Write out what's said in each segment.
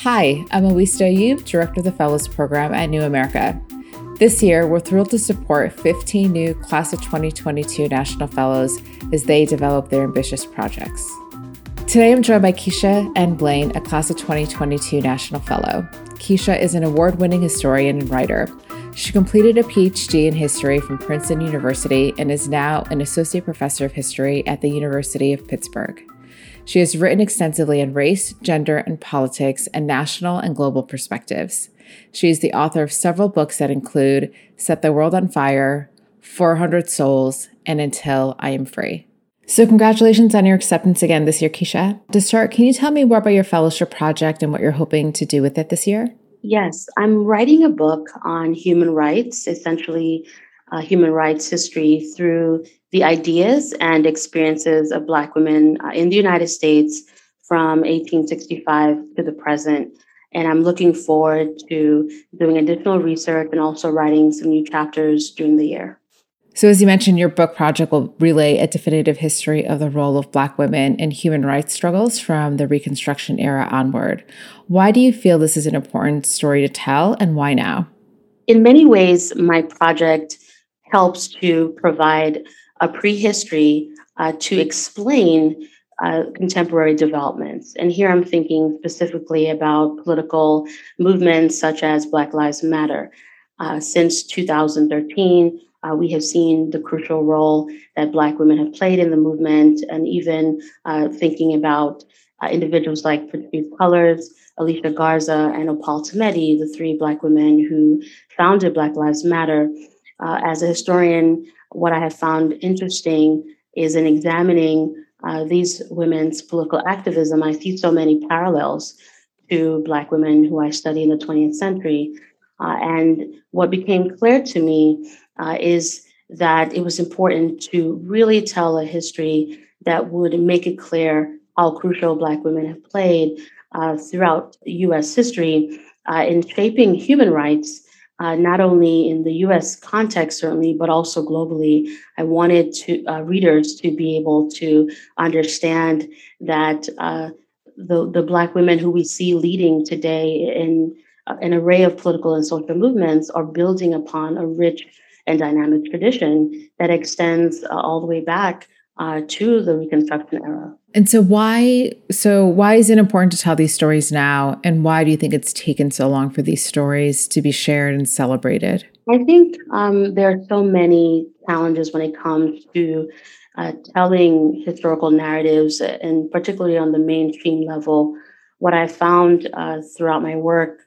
Hi, I'm Awista Ayub, Director of the Fellows Program at New America. This year, we're thrilled to support 15 new Class of 2022 National Fellows as they develop their ambitious projects. Today, I'm joined by Keisha N. Blain, a Class of 2022 National Fellow. Keisha is an award winning historian and writer. She completed a PhD in history from Princeton University and is now an associate professor of history at the University of Pittsburgh. She has written extensively on race, gender, and politics and national and global perspectives. She is the author of several books that include Set the World on Fire, 400 Souls, and Until I Am Free. So, congratulations on your acceptance again this year, Keisha. To start, can you tell me more about your fellowship project and what you're hoping to do with it this year? Yes, I'm writing a book on human rights, essentially uh, human rights history through the ideas and experiences of Black women uh, in the United States from 1865 to the present. And I'm looking forward to doing additional research and also writing some new chapters during the year. So, as you mentioned, your book project will relay a definitive history of the role of Black women in human rights struggles from the Reconstruction era onward. Why do you feel this is an important story to tell, and why now? In many ways, my project helps to provide a prehistory uh, to explain uh, contemporary developments. And here I'm thinking specifically about political movements such as Black Lives Matter. Uh, since 2013, uh, we have seen the crucial role that Black women have played in the movement, and even uh, thinking about uh, individuals like Patrisse Cullors, Alicia Garza, and Opal Tometi, the three Black women who founded Black Lives Matter. Uh, as a historian, what I have found interesting is in examining uh, these women's political activism, I see so many parallels to Black women who I study in the 20th century. Uh, and what became clear to me uh, is that it was important to really tell a history that would make it clear how crucial Black women have played uh, throughout US history uh, in shaping human rights uh, not only in the U.S. context, certainly, but also globally. I wanted to uh, readers to be able to understand that uh, the the Black women who we see leading today in uh, an array of political and social movements are building upon a rich and dynamic tradition that extends uh, all the way back uh, to the Reconstruction era. And so, why? So, why is it important to tell these stories now? And why do you think it's taken so long for these stories to be shared and celebrated? I think um, there are so many challenges when it comes to uh, telling historical narratives, and particularly on the mainstream level. What I found uh, throughout my work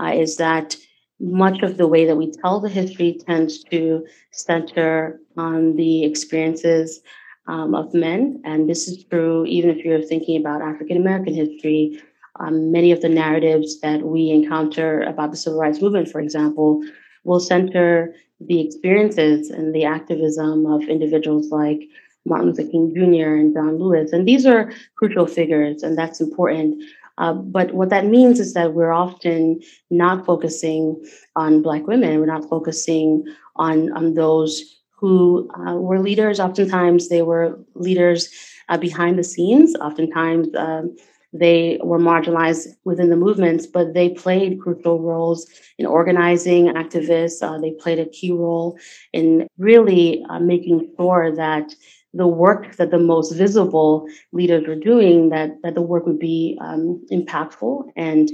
uh, is that much of the way that we tell the history tends to center on the experiences um, of men. And this is true even if you're thinking about African American history. Um, many of the narratives that we encounter about the civil rights movement, for example, will center the experiences and the activism of individuals like Martin Luther King Jr. and John Lewis. And these are crucial figures, and that's important. Uh, but what that means is that we're often not focusing on Black women. We're not focusing on, on those who uh, were leaders. Oftentimes, they were leaders uh, behind the scenes. Oftentimes, um, they were marginalized within the movements, but they played crucial roles in organizing activists. Uh, they played a key role in really uh, making sure that the work that the most visible leaders were doing, that, that the work would be um, impactful. And,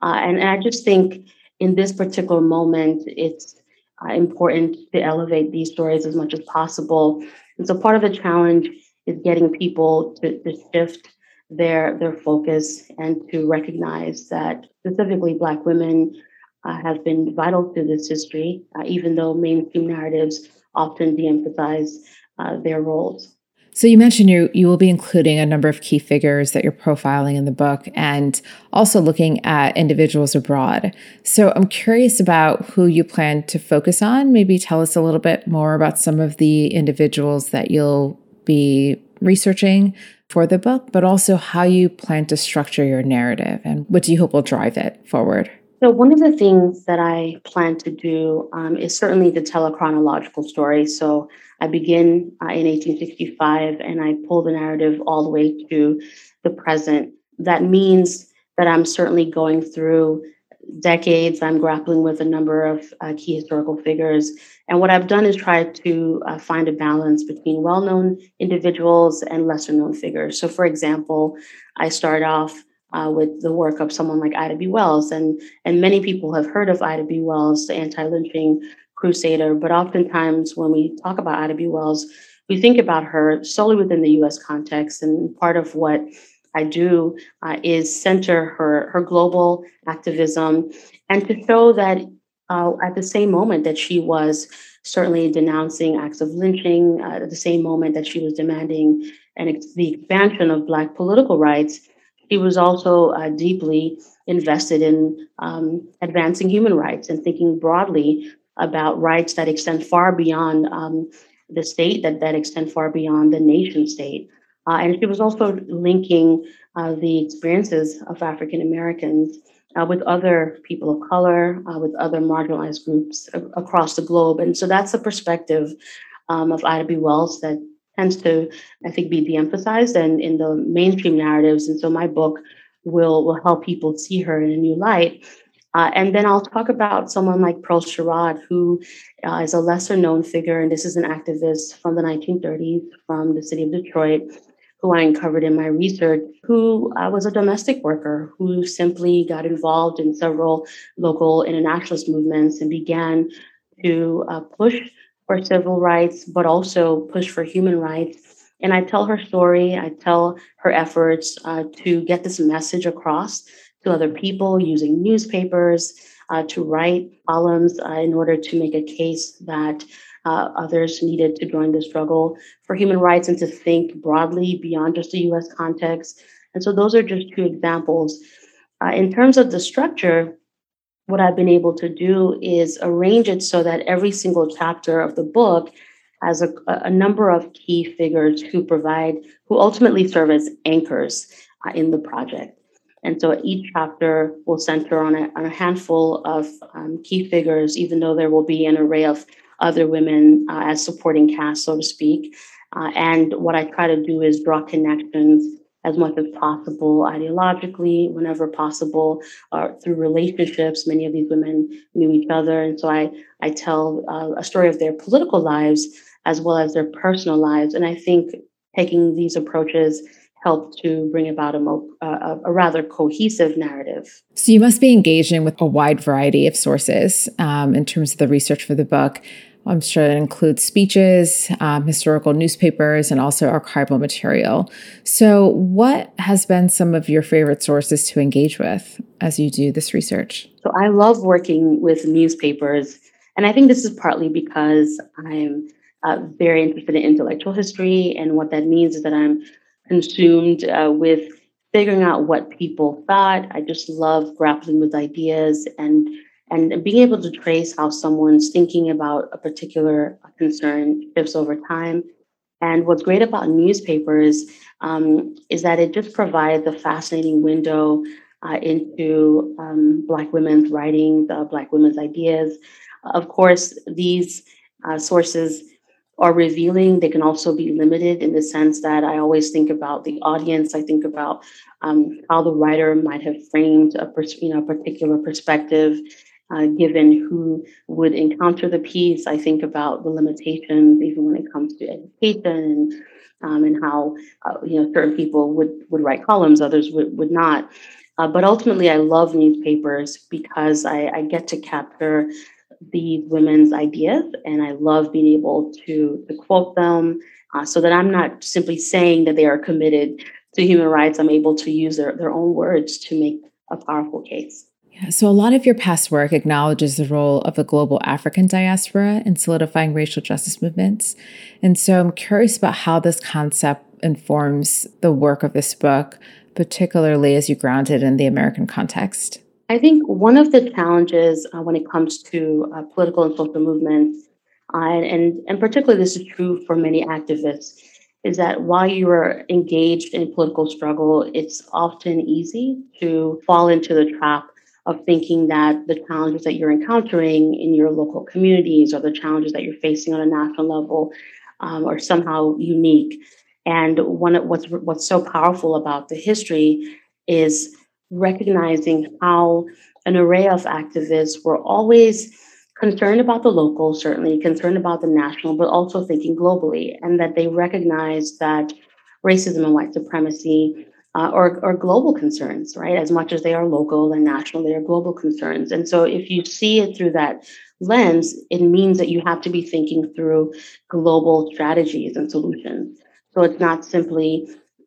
uh, and, and I just think in this particular moment, it's uh, important to elevate these stories as much as possible. And so part of the challenge is getting people to, to shift their their focus and to recognize that specifically Black women uh, have been vital to this history, uh, even though mainstream narratives often de-emphasize uh, their roles. So you mentioned you you will be including a number of key figures that you're profiling in the book and also looking at individuals abroad. So I'm curious about who you plan to focus on. Maybe tell us a little bit more about some of the individuals that you'll be researching for the book, but also how you plan to structure your narrative and what do you hope will drive it forward? So, one of the things that I plan to do um, is certainly to tell a chronological story. So, I begin uh, in 1865 and I pull the narrative all the way to the present. That means that I'm certainly going through decades. I'm grappling with a number of uh, key historical figures. And what I've done is try to uh, find a balance between well known individuals and lesser known figures. So, for example, I start off uh, with the work of someone like Ida B. Wells, and, and many people have heard of Ida B. Wells, the anti lynching crusader. But oftentimes, when we talk about Ida B. Wells, we think about her solely within the US context. And part of what I do uh, is center her, her global activism and to show that uh, at the same moment that she was certainly denouncing acts of lynching, uh, at the same moment that she was demanding an ex- the expansion of Black political rights, she was also uh, deeply invested in um, advancing human rights and thinking broadly about rights that extend far beyond um, the state, that, that extend far beyond the nation state. Uh, and she was also linking uh, the experiences of African Americans uh, with other people of color, uh, with other marginalized groups a- across the globe. And so that's a perspective um, of Ida B. Wells that tends to, I think, be de-emphasized and in the mainstream narratives. And so my book will will help people see her in a new light. Uh, and then I'll talk about someone like Pearl Sherrod, who uh, is a lesser known figure, and this is an activist from the 1930s from the city of Detroit, who I uncovered in my research, who uh, was a domestic worker who simply got involved in several local internationalist movements and began to uh, push for civil rights, but also push for human rights. And I tell her story, I tell her efforts uh, to get this message across to other people using newspapers, uh, to write columns uh, in order to make a case that uh, others needed to join the struggle for human rights and to think broadly beyond just the US context. And so those are just two examples. Uh, in terms of the structure, what I've been able to do is arrange it so that every single chapter of the book has a, a number of key figures who provide, who ultimately serve as anchors uh, in the project. And so each chapter will center on a, on a handful of um, key figures, even though there will be an array of other women uh, as supporting cast, so to speak. Uh, and what I try to do is draw connections as much as possible ideologically, whenever possible, or through relationships. Many of these women knew each other. And so I, I tell uh, a story of their political lives as well as their personal lives. And I think taking these approaches help to bring about a, mo- uh, a, rather cohesive narrative. So you must be engaging with a wide variety of sources um, in terms of the research for the book. I'm sure it includes speeches, um, historical newspapers, and also archival material. So, what has been some of your favorite sources to engage with as you do this research? So, I love working with newspapers. And I think this is partly because I'm uh, very interested in intellectual history. And what that means is that I'm consumed uh, with figuring out what people thought. I just love grappling with ideas and and being able to trace how someone's thinking about a particular concern shifts over time. And what's great about newspapers um, is that it just provides a fascinating window uh, into um, Black women's writing, uh, Black women's ideas. Of course, these uh, sources are revealing. They can also be limited in the sense that I always think about the audience. I think about um, how the writer might have framed a pers- you know particular perspective uh, given who would encounter the piece. I think about the limitations, even when it comes to education and, um, and how uh, you know certain people would would write columns, others would would not. Uh, but ultimately, I love newspapers because I, I get to capture these women's ideas, and I love being able to, to quote them, uh, so that I'm not simply saying that they are committed to human rights. I'm able to use their, their own words to make a powerful case. Yeah, so, a lot of your past work acknowledges the role of the global African diaspora in solidifying racial justice movements. And so, I'm curious about how this concept informs the work of this book, particularly as you ground it in the American context. I think one of the challenges uh, when it comes to uh, political and social movements, uh, and, and particularly this is true for many activists, is that while you are engaged in political struggle, it's often easy to fall into the trap of thinking that the challenges that you're encountering in your local communities or the challenges that you're facing on a national level um, are somehow unique. And one of what's what's so powerful about the history is recognizing how an array of activists were always concerned about the local, certainly concerned about the national, but also thinking globally, and that they recognized that racism and white supremacy uh, or, or global concerns, right? As much as they are local and national, they are global concerns. And so if you see it through that lens, it means that you have to be thinking through global strategies and solutions. So it's not simply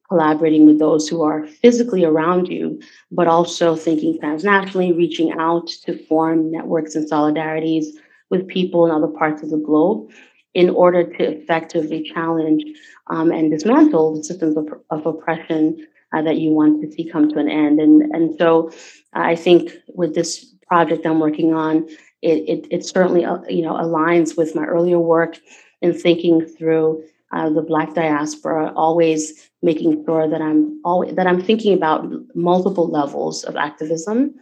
collaborating with those who are physically around you, but also thinking transnationally, reaching out to form networks and solidarities with people in other parts of the globe in order to effectively challenge um, and dismantle the systems of, of oppression uh, that you want to see come to an end. And, and so I think with this project I'm working on, it, it, it certainly uh, you know aligns with my earlier work in thinking through uh, the Black diaspora, always making sure that I'm always that I'm thinking about multiple levels of activism,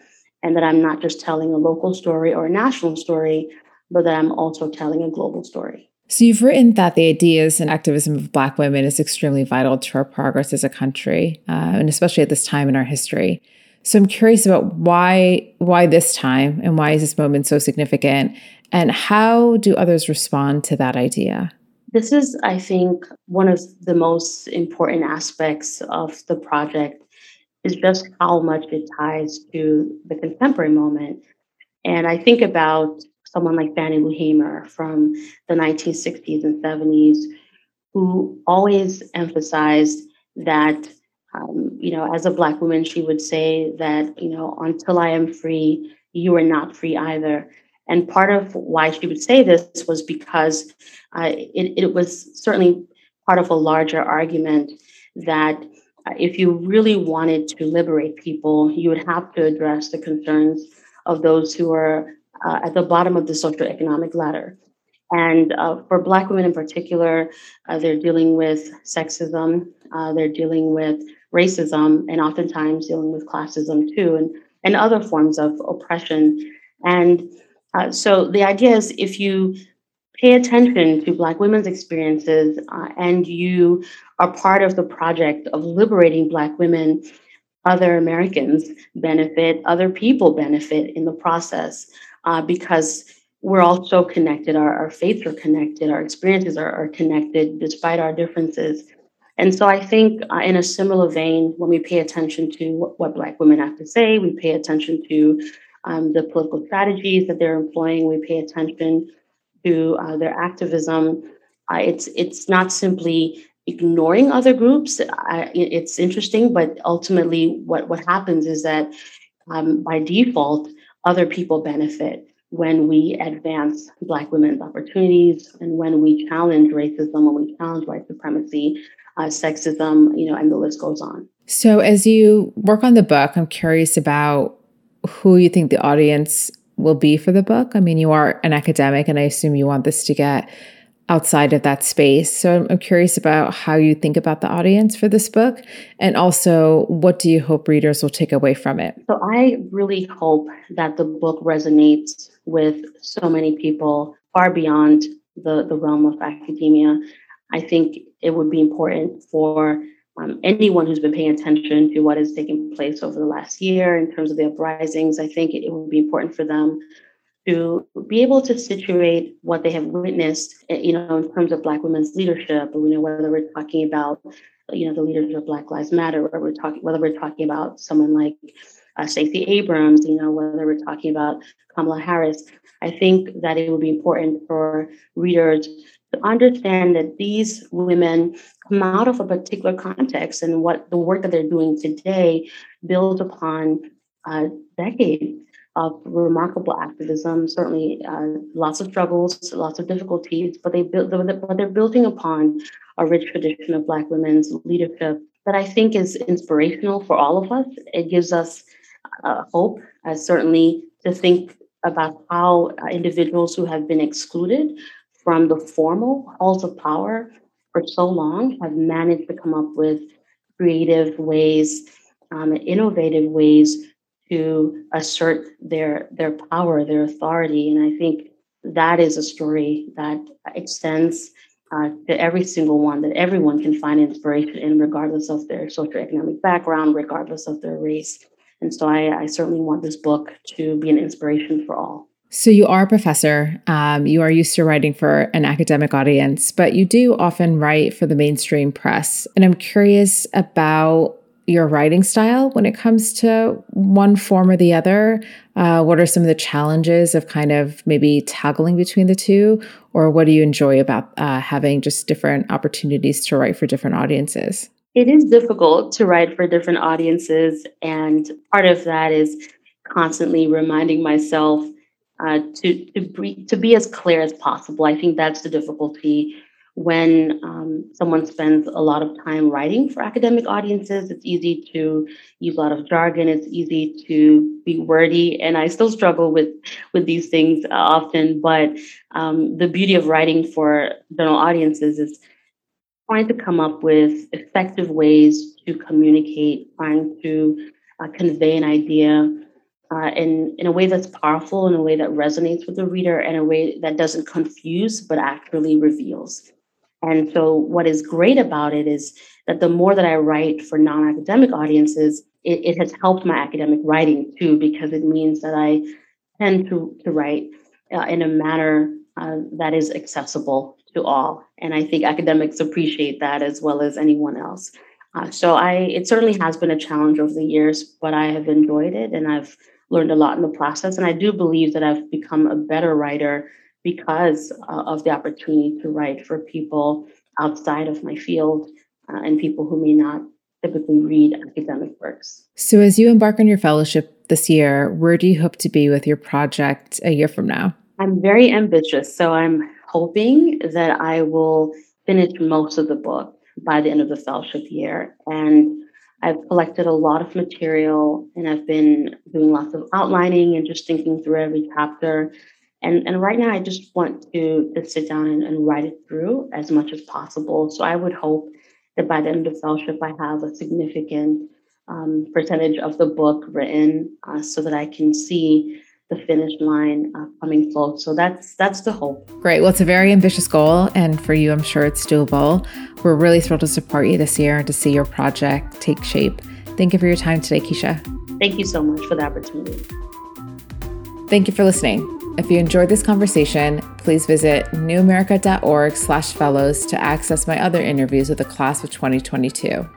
and that I'm not just telling a local story or a national story, but that I'm also telling a global story. So you've written that the ideas and activism of Black women is extremely vital to our progress as a country, uh, and especially at this time in our history. So I'm curious about why why this time and why is this moment so significant, and how do others respond to that idea? This is, I think, one of the most important aspects of the project is just how much it ties to the contemporary moment. And I think about someone like Fannie Lou Hamer from the 1960s and 70s, who always emphasized that, um, you know, as a Black woman, she would say that, you know, until I am free, you are not free either. And part of why she would say this was because uh, it, it was certainly part of a larger argument that uh, if you really wanted to liberate people, you would have to address the concerns of those who are uh, at the bottom of the socioeconomic ladder. And uh, for Black women in particular, uh, they're dealing with sexism, uh, they're dealing with racism, and oftentimes dealing with classism too, and, and other forms of oppression. And uh, so the idea is if you pay attention to Black women's experiences uh, and you are part of the project of liberating Black women, other Americans benefit, other people benefit in the process uh, because we're all so connected. Our, our faiths are connected, our experiences are, are connected despite our differences. And so I think, uh, in a similar vein, when we pay attention to what, what Black women have to say, we pay attention to um, the political strategies that they're employing. We pay attention to uh, their activism. Uh, it's it's not simply ignoring other groups. I, it's interesting, but ultimately, what what happens is that um, by default, other people benefit when we advance Black women's opportunities and when we challenge racism, when we challenge white supremacy, uh, sexism, you know, and the list goes on. So, as you work on the book, I'm curious about who you think the audience will be for the book. I mean, you are an academic, and I assume you want this to get outside of that space. So I'm curious about how you think about the audience for this book, and also what do you hope readers will take away from it? So I really hope that the book resonates with so many people far beyond the, the realm of academia. I think it would be important for um, anyone who's been paying attention to what has taken place over the last year in terms of the uprisings, I think it, it would be important for them to be able to situate what they have witnessed, eh, you know, in terms of Black women's leadership, you know, whether we're talking about, you know, the leaders of Black Lives Matter, or we're talking, whether we're talking about someone like uh, Stacey Abrams, you know, whether we're talking about Kamala Harris. I think that it would be important for readers to understand that these women come out of a particular context and what the work that they're doing today builds upon a decade of remarkable activism, certainly uh, lots of struggles, lots of difficulties, but they build, but they're building upon a rich tradition of Black women's leadership that I think is inspirational for all of us. It gives us uh, hope, uh, certainly, to think about how uh, individuals who have been excluded from the formal halls of power for so long have managed to come up with creative ways, um, innovative ways to assert their their power, their authority, and I think that is a story that extends uh, to every single one that everyone can find inspiration in, regardless of their socioeconomic background, regardless of their race. And so I, I certainly want this book to be an inspiration for all. So, you are a professor. Um, you are used to writing for an academic audience, but you do often write for the mainstream press. And I'm curious about your writing style when it comes to one form or the other? Uh, what are some of the challenges of kind of maybe toggling between the two? Or what do you enjoy about uh, having just different opportunities to write for different audiences? It is difficult to write for different audiences. And part of that is constantly reminding myself uh, to, to, be, to be as clear as possible. I think that's the difficulty when um, someone spends a lot of time writing for academic audiences, it's easy to use a lot of jargon. It's easy to be wordy, and I still struggle with with these things often. But um, the beauty of writing for general audiences is trying to come up with effective ways to communicate, trying to uh, convey an idea. Uh, in, in a way that's powerful, in a way that resonates with the reader, and a way that doesn't confuse but actually reveals. And so, what is great about it is that the more that I write for non academic audiences, it, it, has helped my academic writing too, because it means that I tend to, to write uh, in a manner uh, that is accessible to all. And I think academics appreciate that as well as anyone else. Uh, so I, it certainly has been a challenge over the years, but I have enjoyed it and I've learned a lot in the process. And I do believe that I've become a better writer because uh, of the opportunity to write for people outside of my field uh, and people who may not typically read academic works. So, as you embark on your fellowship this year, where do you hope to be with your project a year from now? I'm very ambitious. So, I'm hoping that I will finish most of the book by the end of the fellowship year. And I've collected a lot of material and I've been doing lots of outlining and just thinking through every chapter and, and right now, I just want to, to sit down and, and write it through as much as possible. So I would hope that by the end of fellowship, I have a significant um, percentage of the book written uh, so that I can see the finish line uh, coming close. So that's that's the hope. Great. Well, it's a very ambitious goal, and for you, I'm sure it's doable. We're really thrilled to support you this year and to see your project take shape. Thank you for your time today, Keisha. Thank you so much for the opportunity. Thank you for listening. If you enjoyed this conversation, please visit newamerica.org slash fellows to access my other interviews with the class of 2022.